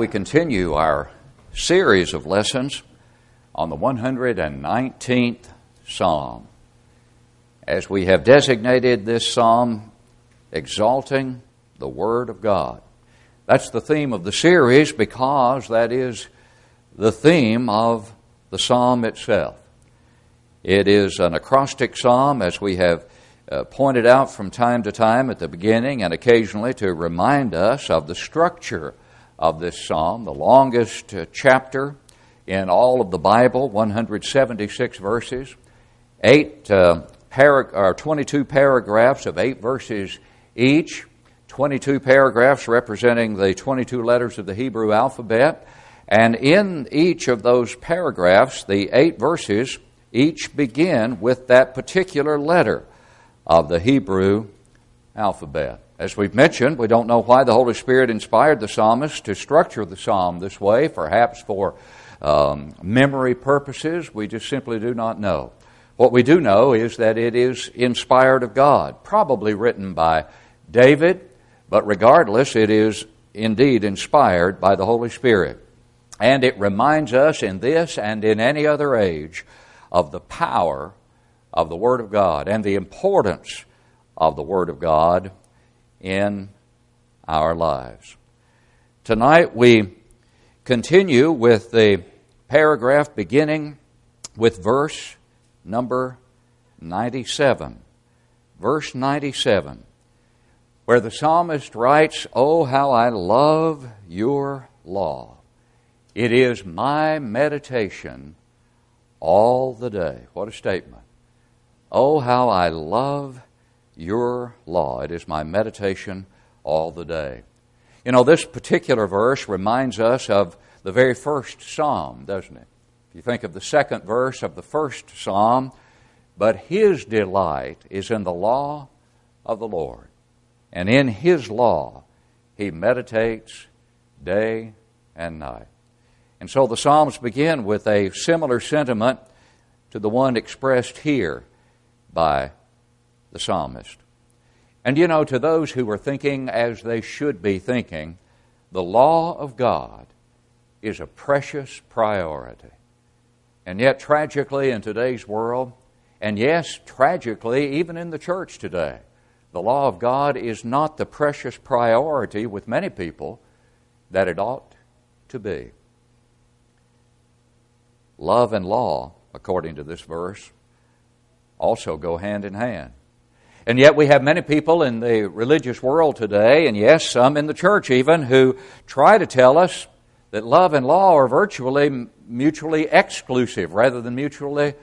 we continue our series of lessons on the 119th Psalm. As we have designated this psalm, Exalting the Word of God. That's the theme of the series because that is the theme of the psalm itself. It is an acrostic psalm, as we have uh, pointed out from time to time at the beginning and occasionally to remind us of the structure of this psalm, the longest uh, chapter in all of the Bible, 176 verses, eight uh, parag- or 22 paragraphs of eight verses each, 22 paragraphs representing the 22 letters of the Hebrew alphabet, and in each of those paragraphs, the eight verses each begin with that particular letter of the Hebrew alphabet. As we've mentioned, we don't know why the Holy Spirit inspired the psalmist to structure the psalm this way, perhaps for um, memory purposes. We just simply do not know. What we do know is that it is inspired of God, probably written by David, but regardless, it is indeed inspired by the Holy Spirit. And it reminds us in this and in any other age of the power of the Word of God and the importance of the Word of God in our lives. Tonight we continue with the paragraph beginning with verse number 97. Verse 97, where the psalmist writes, Oh, how I love your law. It is my meditation all the day. What a statement. Oh, how I love your law. It is my meditation all the day. You know, this particular verse reminds us of the very first psalm, doesn't it? If you think of the second verse of the first psalm, but his delight is in the law of the Lord. And in his law, he meditates day and night. And so the Psalms begin with a similar sentiment to the one expressed here by the psalmist. And you know, to those who are thinking as they should be thinking, the law of God is a precious priority. And yet, tragically, in today's world, and yes, tragically, even in the church today, the law of God is not the precious priority with many people that it ought to be. Love and law, according to this verse, also go hand in hand. And yet we have many people in the religious world today, and yes, some in the church even, who try to tell us that love and law are virtually mutually exclusive rather than mutually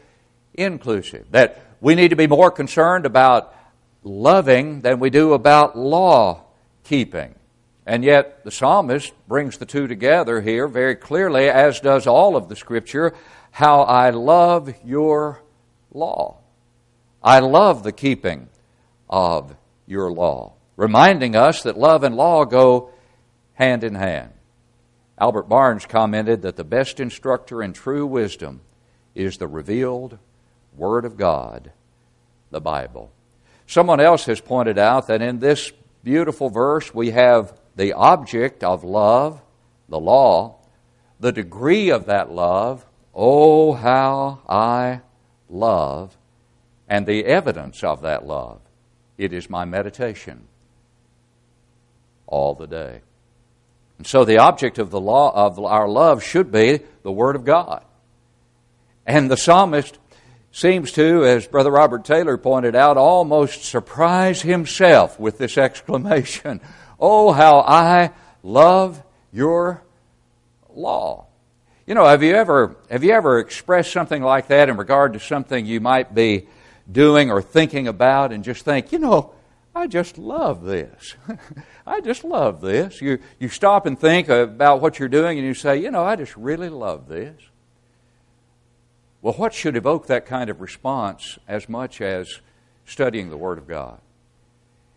inclusive. That we need to be more concerned about loving than we do about law keeping. And yet the psalmist brings the two together here very clearly, as does all of the scripture, how I love your law. I love the keeping of your law, reminding us that love and law go hand in hand. Albert Barnes commented that the best instructor in true wisdom is the revealed Word of God, the Bible. Someone else has pointed out that in this beautiful verse we have the object of love, the law, the degree of that love, oh, how I love, and the evidence of that love. It is my meditation all the day. And so the object of the law of our love should be the Word of God. And the psalmist seems to, as Brother Robert Taylor pointed out, almost surprise himself with this exclamation Oh, how I love your law. You know, have you ever have you ever expressed something like that in regard to something you might be doing or thinking about and just think, you know, I just love this. I just love this. You, you stop and think about what you're doing and you say, you know, I just really love this. Well, what should evoke that kind of response as much as studying the Word of God?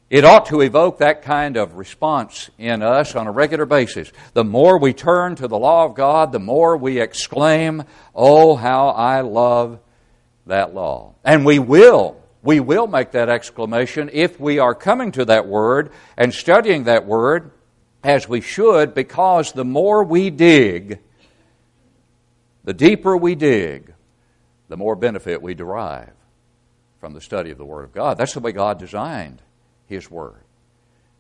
It ought to evoke that kind of response in us on a regular basis. The more we turn to the law of God, the more we exclaim, Oh, how I love that law. And we will, we will make that exclamation if we are coming to that word and studying that word as we should because the more we dig, the deeper we dig, the more benefit we derive from the study of the Word of God. That's the way God designed His Word.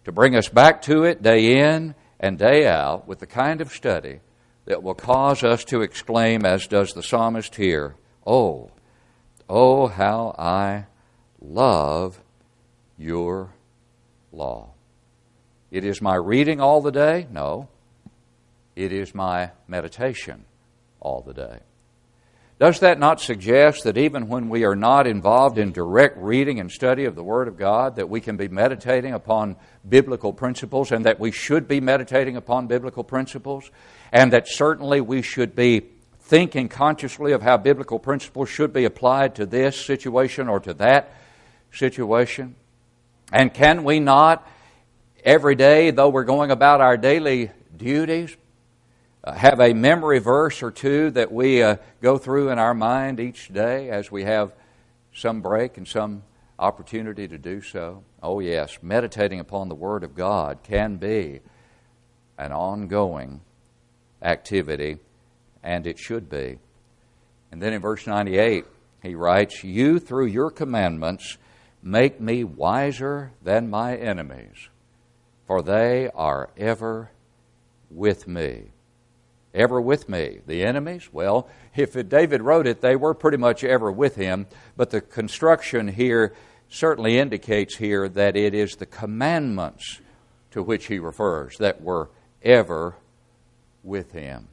To bring us back to it day in and day out with the kind of study that will cause us to exclaim, as does the psalmist here, Oh, oh, how I love your law. It is my reading all the day? No. It is my meditation all the day. Does that not suggest that even when we are not involved in direct reading and study of the Word of God, that we can be meditating upon biblical principles and that we should be meditating upon biblical principles and that certainly we should be thinking consciously of how biblical principles should be applied to this situation or to that situation? And can we not every day, though we're going about our daily duties, uh, have a memory verse or two that we uh, go through in our mind each day as we have some break and some opportunity to do so? Oh, yes, meditating upon the Word of God can be an ongoing activity, and it should be. And then in verse 98, he writes, You through your commandments make me wiser than my enemies, for they are ever with me ever with me. The enemies, well, if David wrote it, they were pretty much ever with him, but the construction here certainly indicates here that it is the commandments to which he refers that were ever with him.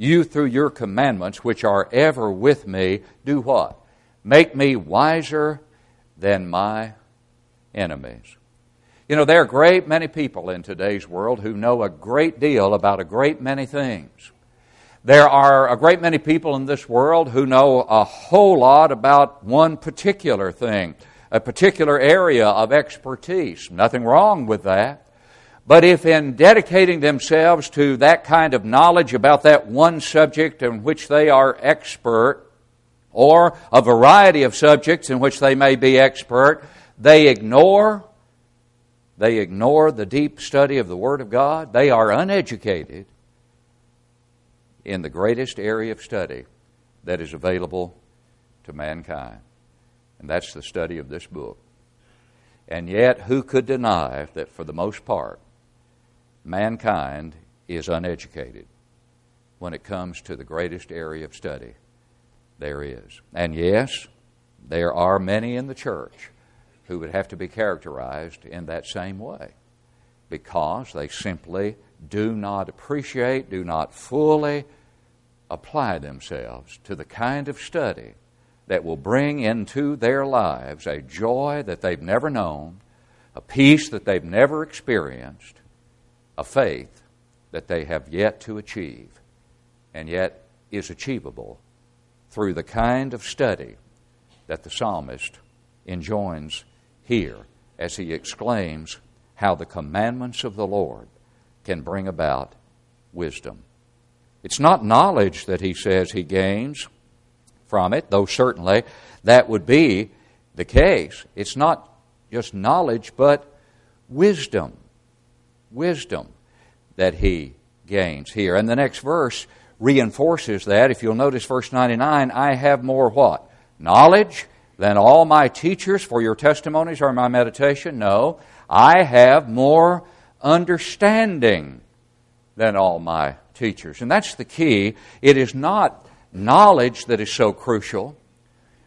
You, through your commandments, which are ever with me, do what? Make me wiser than my enemies. You know, there are great many people in today's world who know a great deal about a great many things. There are a great many people in this world who know a whole lot about one particular thing, a particular area of expertise. Nothing wrong with that. But if in dedicating themselves to that kind of knowledge about that one subject in which they are expert, or a variety of subjects in which they may be expert, they ignore they ignore the deep study of the Word of God. They are uneducated in the greatest area of study that is available to mankind. And that's the study of this book. And yet, who could deny that for the most part, mankind is uneducated when it comes to the greatest area of study there is? And yes, there are many in the church who would have to be characterized in that same way because they simply do not appreciate, do not fully apply themselves to the kind of study that will bring into their lives a joy that they've never known, a peace that they've never experienced, a faith that they have yet to achieve, and yet is achievable through the kind of study that the psalmist enjoins here as he exclaims how the commandments of the Lord can bring about wisdom. It's not knowledge that he says he gains from it, though certainly that would be the case. It's not just knowledge, but wisdom. Wisdom that he gains here. And the next verse reinforces that. If you'll notice verse 99, I have more what? Knowledge than all my teachers, for your testimonies are my meditation? No. I have more understanding than all my teachers. And that's the key. It is not knowledge that is so crucial,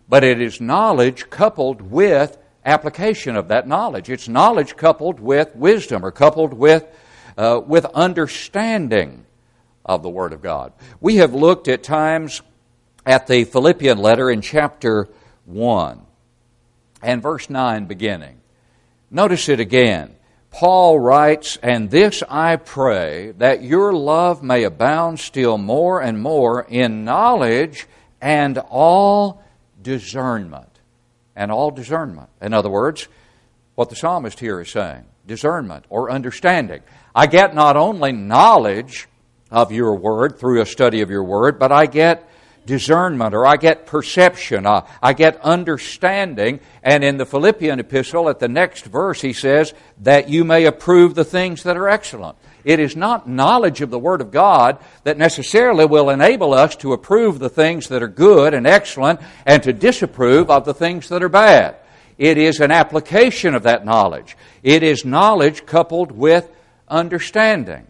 but it is knowledge coupled with application of that knowledge. It's knowledge coupled with wisdom or coupled with, uh, with understanding of the Word of God. We have looked at times at the Philippian letter in chapter 1 and verse 9 beginning. Notice it again. Paul writes, And this I pray, that your love may abound still more and more in knowledge and all discernment. And all discernment. In other words, what the psalmist here is saying discernment or understanding. I get not only knowledge of your word through a study of your word, but I get discernment or I get perception, uh, I get understanding. And in the Philippian epistle, at the next verse, he says, that you may approve the things that are excellent. It is not knowledge of the Word of God that necessarily will enable us to approve the things that are good and excellent and to disapprove of the things that are bad. It is an application of that knowledge. It is knowledge coupled with understanding.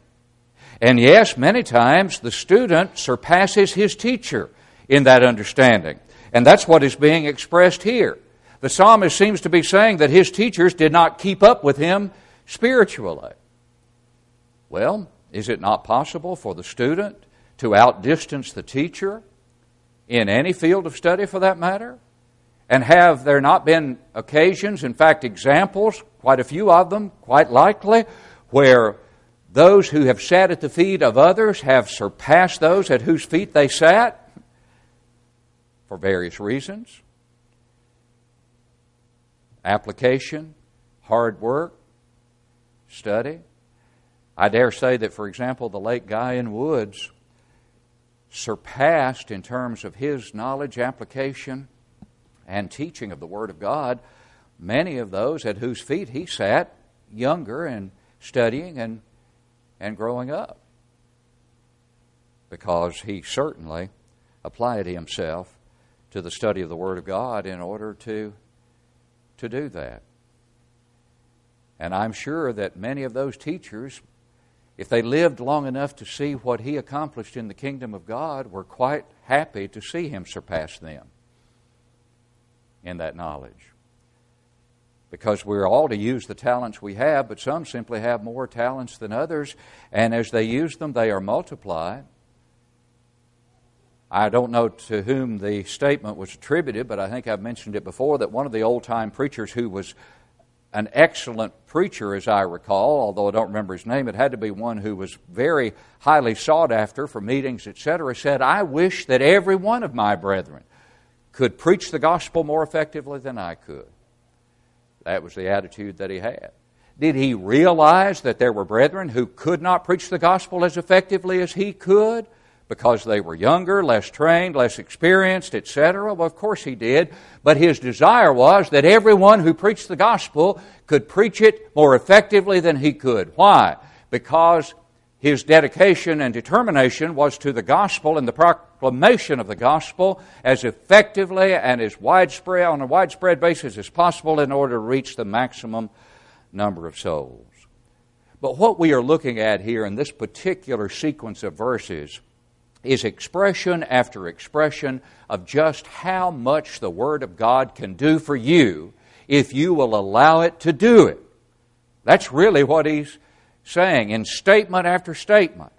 And yes, many times the student surpasses his teacher in that understanding. And that's what is being expressed here. The psalmist seems to be saying that his teachers did not keep up with him spiritually. Well, is it not possible for the student to outdistance the teacher in any field of study for that matter? And have there not been occasions, in fact, examples, quite a few of them, quite likely, where those who have sat at the feet of others have surpassed those at whose feet they sat for various reasons? Application, hard work, study. I dare say that, for example, the late Guy N. Woods surpassed in terms of his knowledge, application, and teaching of the Word of God many of those at whose feet he sat younger and studying and, and growing up. Because he certainly applied himself to the study of the Word of God in order to, to do that. And I'm sure that many of those teachers, if they lived long enough to see what he accomplished in the kingdom of God, were quite happy to see him surpass them in that knowledge. Because we're all to use the talents we have, but some simply have more talents than others, and as they use them, they are multiplied. I don't know to whom the statement was attributed, but I think I've mentioned it before that one of the old time preachers who was an excellent preacher, as I recall, although I don't remember his name, it had to be one who was very highly sought after for meetings, etc., said, I wish that every one of my brethren could preach the gospel more effectively than I could. That was the attitude that he had. Did he realize that there were brethren who could not preach the gospel as effectively as he could because they were younger, less trained, less experienced, etc.? Well, of course he did. But his desire was that everyone who preached the gospel could preach it more effectively than he could. Why? Because his dedication and determination was to the gospel and the proclamation of the gospel as effectively and as widespread on a widespread basis as possible in order to reach the maximum number of souls. But what we are looking at here in this particular sequence of verses is expression after expression of just how much the Word of God can do for you if you will allow it to do it. That's really what he's saying in statement after statement.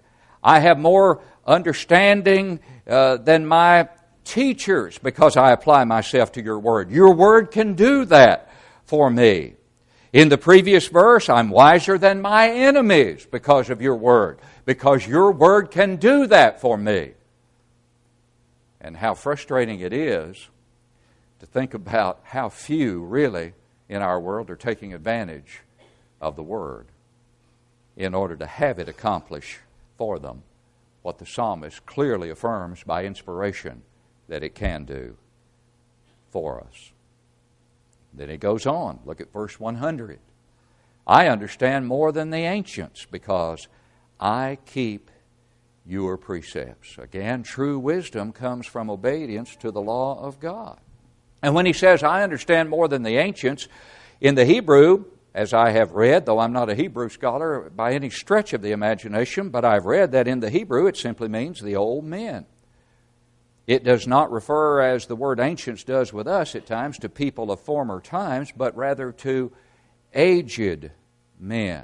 I have more understanding uh, than my teachers because I apply myself to your word. Your word can do that for me. In the previous verse, I'm wiser than my enemies because of your word, because your word can do that for me. And how frustrating it is to think about how few really in our world are taking advantage of the word in order to have it accomplish for them what the psalmist clearly affirms by inspiration that it can do for us. Then he goes on. Look at verse 100. I understand more than the ancients because I keep your precepts. Again, true wisdom comes from obedience to the law of God. And when he says, I understand more than the ancients, in the Hebrew, as I have read, though I'm not a Hebrew scholar by any stretch of the imagination, but I've read that in the Hebrew it simply means the old men. It does not refer, as the word ancients does with us at times, to people of former times, but rather to aged men.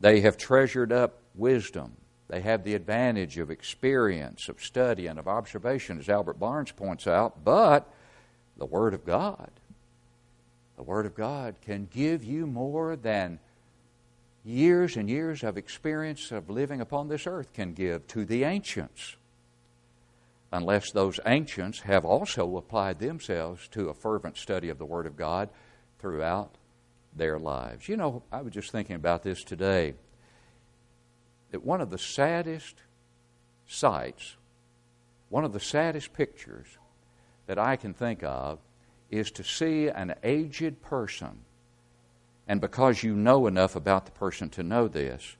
They have treasured up wisdom. They have the advantage of experience, of study, and of observation, as Albert Barnes points out, but the Word of God the Word of God can give you more than years and years of experience of living upon this earth can give to the ancients. Unless those ancients have also applied themselves to a fervent study of the Word of God throughout their lives. You know, I was just thinking about this today that one of the saddest sights, one of the saddest pictures that I can think of is to see an aged person, and because you know enough about the person to know this,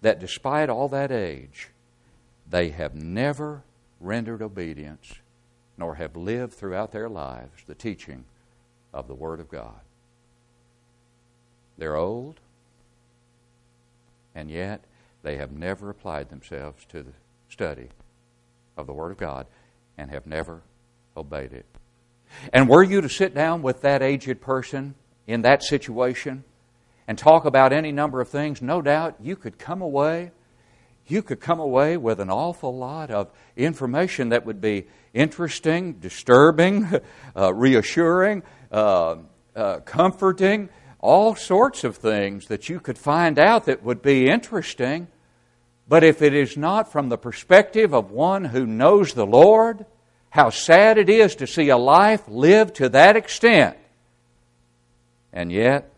that despite all that age, they have never rendered obedience nor have lived throughout their lives the teaching of the Word of God. They're old, and yet they have never applied themselves to the study of the Word of God and have never obeyed it. And were you to sit down with that aged person in that situation and talk about any number of things, no doubt you could come away. You could come away with an awful lot of information that would be interesting, disturbing, uh, reassuring, uh, uh, comforting, all sorts of things that you could find out that would be interesting. But if it is not from the perspective of one who knows the Lord, how sad it is to see a life lived to that extent. And yet,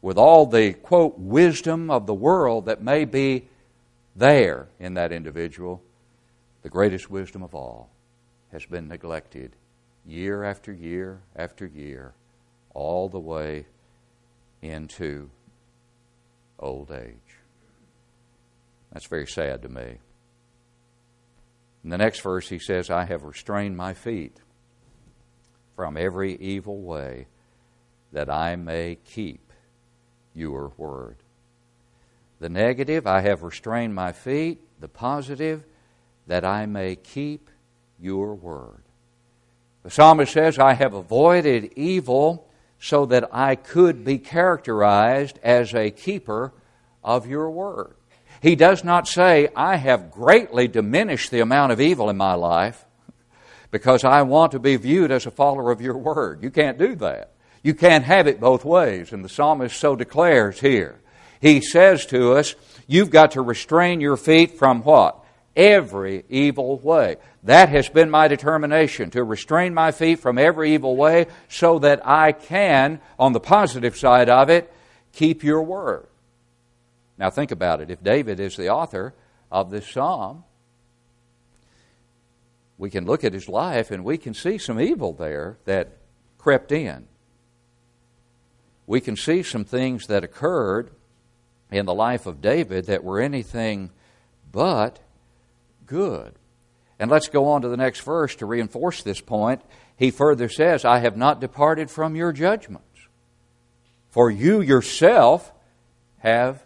with all the, quote, wisdom of the world that may be there in that individual, the greatest wisdom of all has been neglected year after year after year, all the way into old age. That's very sad to me. In the next verse, he says, I have restrained my feet from every evil way that I may keep your word. The negative, I have restrained my feet. The positive, that I may keep your word. The psalmist says, I have avoided evil so that I could be characterized as a keeper of your word. He does not say, I have greatly diminished the amount of evil in my life because I want to be viewed as a follower of your word. You can't do that. You can't have it both ways, and the psalmist so declares here. He says to us, You've got to restrain your feet from what? Every evil way. That has been my determination, to restrain my feet from every evil way so that I can, on the positive side of it, keep your word. Now, think about it. If David is the author of this psalm, we can look at his life and we can see some evil there that crept in. We can see some things that occurred in the life of David that were anything but good. And let's go on to the next verse to reinforce this point. He further says, I have not departed from your judgments, for you yourself have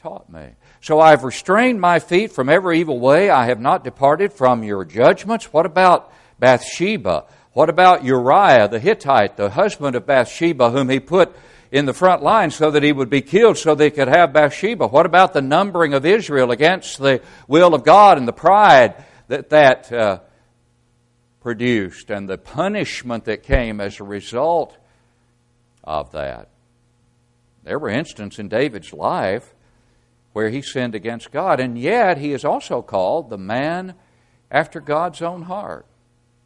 taught me. So I have restrained my feet from every evil way. I have not departed from your judgments. What about Bathsheba? What about Uriah the Hittite, the husband of Bathsheba, whom he put in the front line so that he would be killed so they could have Bathsheba? What about the numbering of Israel against the will of God and the pride that that uh, produced and the punishment that came as a result of that? There were instances in David's life where he sinned against God, and yet he is also called the man after God's own heart.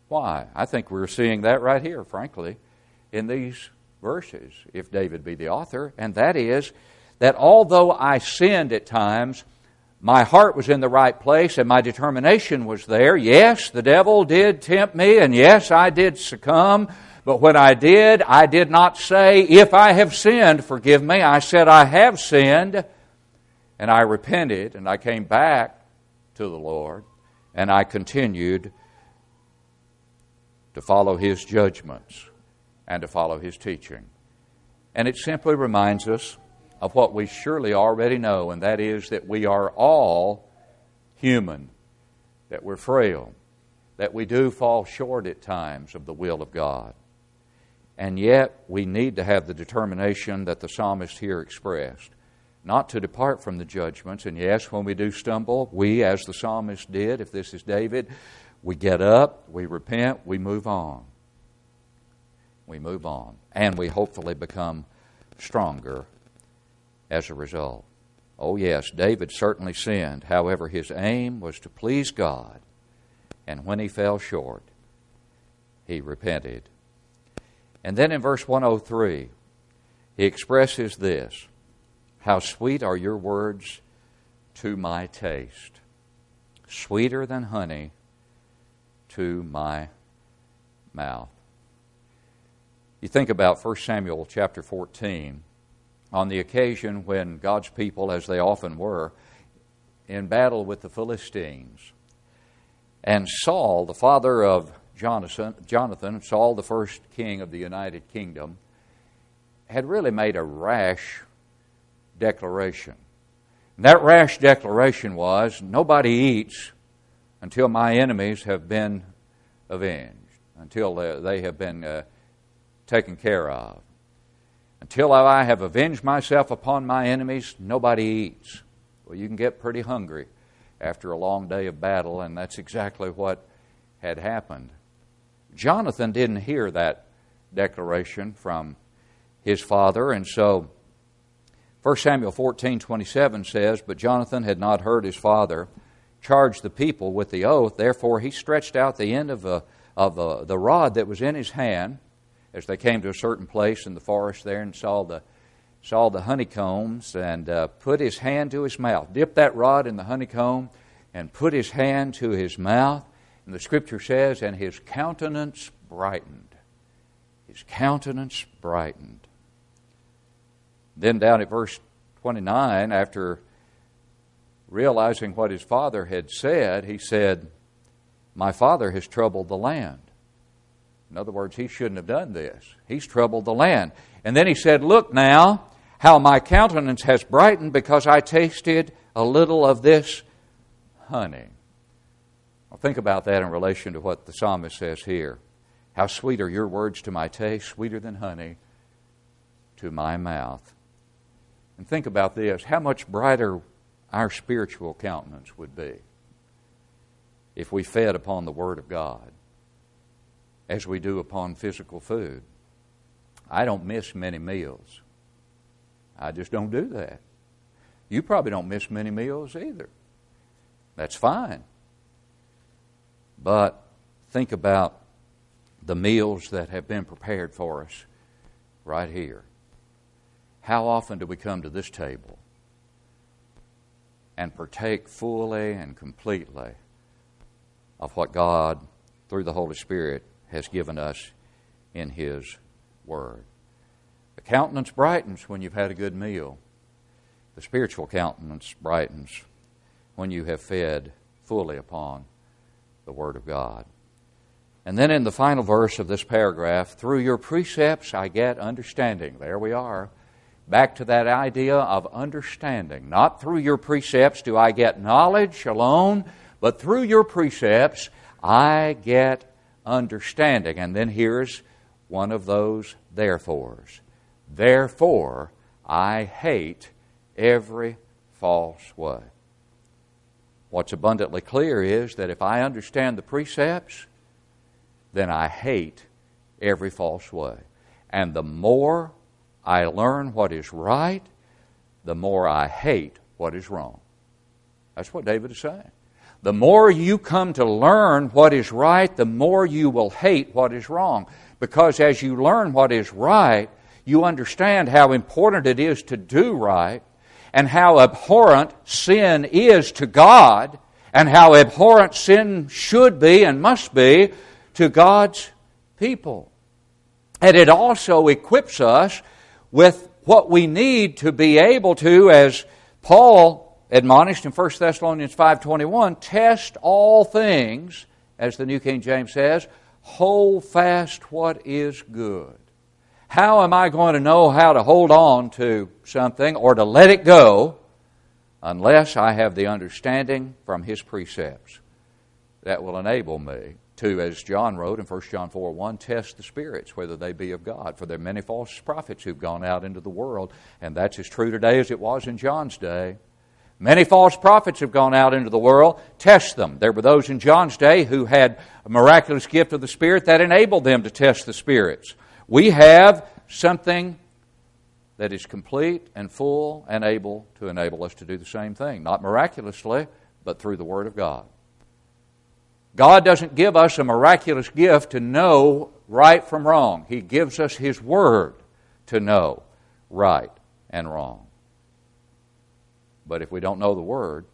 Why? I think we're seeing that right here, frankly, in these verses, if David be the author, and that is that although I sinned at times, my heart was in the right place and my determination was there. Yes, the devil did tempt me, and yes, I did succumb. But when I did, I did not say, If I have sinned, forgive me. I said, I have sinned, and I repented and I came back to the Lord and I continued to follow His judgments and to follow His teaching. And it simply reminds us of what we surely already know, and that is that we are all human, that we're frail, that we do fall short at times of the will of God. And yet, we need to have the determination that the psalmist here expressed not to depart from the judgments. And yes, when we do stumble, we, as the psalmist did, if this is David, we get up, we repent, we move on. We move on. And we hopefully become stronger as a result. Oh, yes, David certainly sinned. However, his aim was to please God. And when he fell short, he repented. And then in verse 103, he expresses this how sweet are your words to my taste, sweeter than honey to my mouth. You think about 1 Samuel chapter 14, on the occasion when God's people, as they often were, in battle with the Philistines. And Saul, the father of Jonathan, Jonathan, Saul, the first king of the United Kingdom, had really made a rash declaration. And that rash declaration was nobody eats until my enemies have been avenged, until they have been uh, taken care of. Until I have avenged myself upon my enemies, nobody eats. Well, you can get pretty hungry after a long day of battle, and that's exactly what had happened. Jonathan didn't hear that declaration from his father, and so 1 Samuel 14 27 says, But Jonathan had not heard his father charge the people with the oath, therefore he stretched out the end of, a, of a, the rod that was in his hand as they came to a certain place in the forest there and saw the saw the honeycombs and uh, put his hand to his mouth, dipped that rod in the honeycomb, and put his hand to his mouth. And the scripture says, and his countenance brightened. His countenance brightened. Then down at verse 29, after realizing what his father had said, he said, My father has troubled the land. In other words, he shouldn't have done this. He's troubled the land. And then he said, Look now, how my countenance has brightened because I tasted a little of this honey. Well, think about that in relation to what the psalmist says here. How sweet are your words to my taste, sweeter than honey to my mouth. And think about this how much brighter our spiritual countenance would be if we fed upon the Word of God as we do upon physical food. I don't miss many meals. I just don't do that. You probably don't miss many meals either. That's fine. But think about the meals that have been prepared for us right here. How often do we come to this table and partake fully and completely of what God, through the Holy Spirit, has given us in His Word? The countenance brightens when you've had a good meal. The spiritual countenance brightens when you have fed fully upon the Word of God. And then in the final verse of this paragraph, through your precepts I get understanding. There we are. Back to that idea of understanding. Not through your precepts do I get knowledge alone, but through your precepts I get understanding. And then here's one of those therefores. Therefore, I hate every false way. What's abundantly clear is that if I understand the precepts, then I hate every false way. And the more I learn what is right, the more I hate what is wrong. That's what David is saying. The more you come to learn what is right, the more you will hate what is wrong. Because as you learn what is right, you understand how important it is to do right and how abhorrent sin is to God and how abhorrent sin should be and must be to God's people. And it also equips us with what we need to be able to, as Paul admonished in 1 Thessalonians 5.21, test all things, as the New King James says, hold fast what is good. How am I going to know how to hold on to something or to let it go unless I have the understanding from His precepts that will enable me to, as John wrote in 1 John 4 1, test the spirits, whether they be of God. For there are many false prophets who've gone out into the world, and that's as true today as it was in John's day. Many false prophets have gone out into the world. Test them. There were those in John's day who had a miraculous gift of the Spirit that enabled them to test the spirits. We have something that is complete and full and able to enable us to do the same thing. Not miraculously, but through the Word of God. God doesn't give us a miraculous gift to know right from wrong. He gives us His Word to know right and wrong. But if we don't know the Word,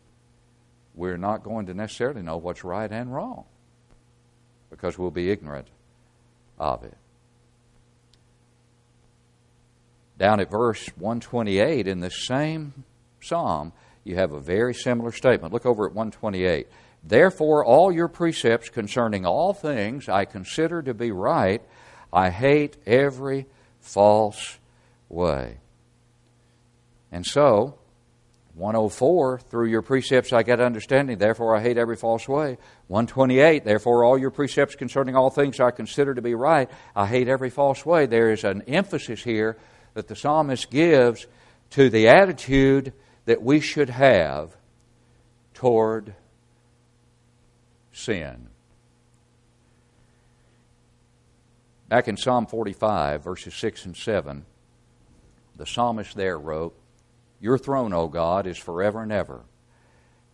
we're not going to necessarily know what's right and wrong because we'll be ignorant of it. Down at verse 128 in the same psalm, you have a very similar statement. Look over at 128. Therefore, all your precepts concerning all things I consider to be right. I hate every false way. And so, 104, through your precepts I get understanding, therefore I hate every false way. 128, therefore all your precepts concerning all things I consider to be right, I hate every false way. There is an emphasis here that the psalmist gives to the attitude that we should have toward sin. Back in Psalm 45, verses 6 and 7, the psalmist there wrote, Your throne, O God, is forever and ever.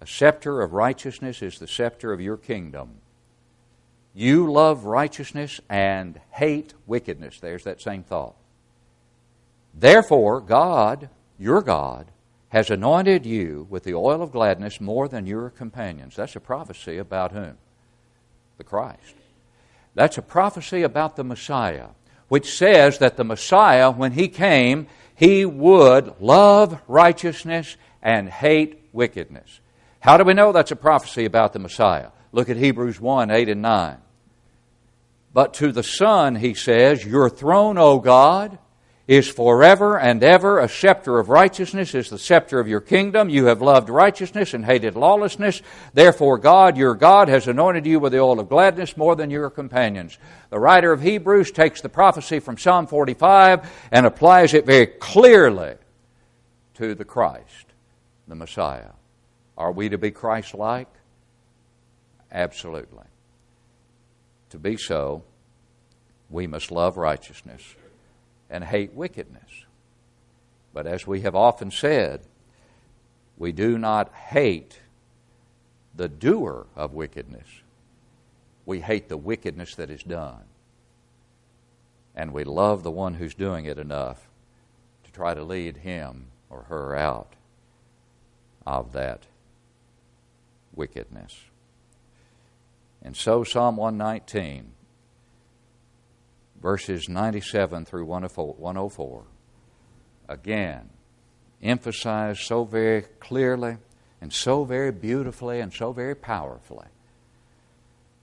A scepter of righteousness is the scepter of your kingdom. You love righteousness and hate wickedness. There's that same thought. Therefore, God, your God, has anointed you with the oil of gladness more than your companions. That's a prophecy about whom? The Christ. That's a prophecy about the Messiah, which says that the Messiah, when he came, he would love righteousness and hate wickedness. How do we know that's a prophecy about the Messiah? Look at Hebrews 1 8 and 9. But to the Son, he says, Your throne, O God, is forever and ever. A scepter of righteousness is the scepter of your kingdom. You have loved righteousness and hated lawlessness. Therefore, God, your God, has anointed you with the oil of gladness more than your companions. The writer of Hebrews takes the prophecy from Psalm 45 and applies it very clearly to the Christ, the Messiah. Are we to be Christ like? Absolutely. To be so, we must love righteousness and hate wickedness. But as we have often said, we do not hate the doer of wickedness. We hate the wickedness that is done. And we love the one who's doing it enough to try to lead him or her out of that wickedness. And so, Psalm 119 verses 97 through 104, again, emphasize so very clearly and so very beautifully and so very powerfully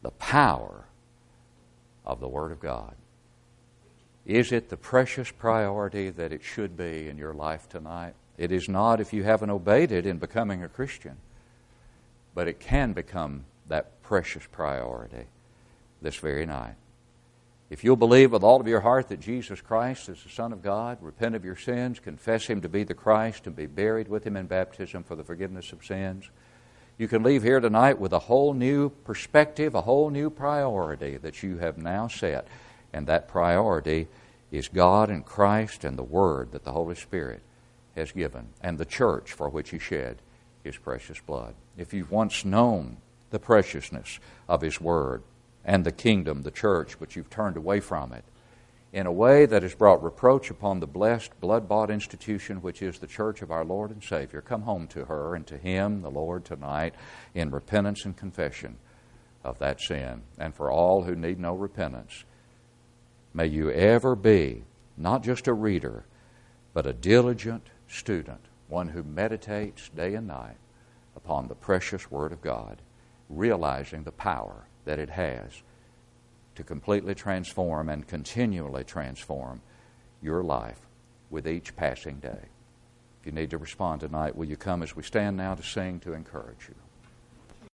the power of the Word of God. Is it the precious priority that it should be in your life tonight? It is not if you haven't obeyed it in becoming a Christian, but it can become that precious priority this very night. If you'll believe with all of your heart that Jesus Christ is the Son of God, repent of your sins, confess Him to be the Christ, and be buried with Him in baptism for the forgiveness of sins, you can leave here tonight with a whole new perspective, a whole new priority that you have now set. And that priority is God and Christ and the Word that the Holy Spirit has given, and the church for which He shed His precious blood. If you've once known the preciousness of His Word, and the kingdom, the church, but you've turned away from it in a way that has brought reproach upon the blessed, blood bought institution which is the church of our Lord and Savior. Come home to her and to Him, the Lord, tonight in repentance and confession of that sin. And for all who need no repentance, may you ever be not just a reader, but a diligent student, one who meditates day and night upon the precious Word of God, realizing the power that it has to completely transform and continually transform your life with each passing day. If you need to respond tonight, will you come as we stand now to sing to encourage you?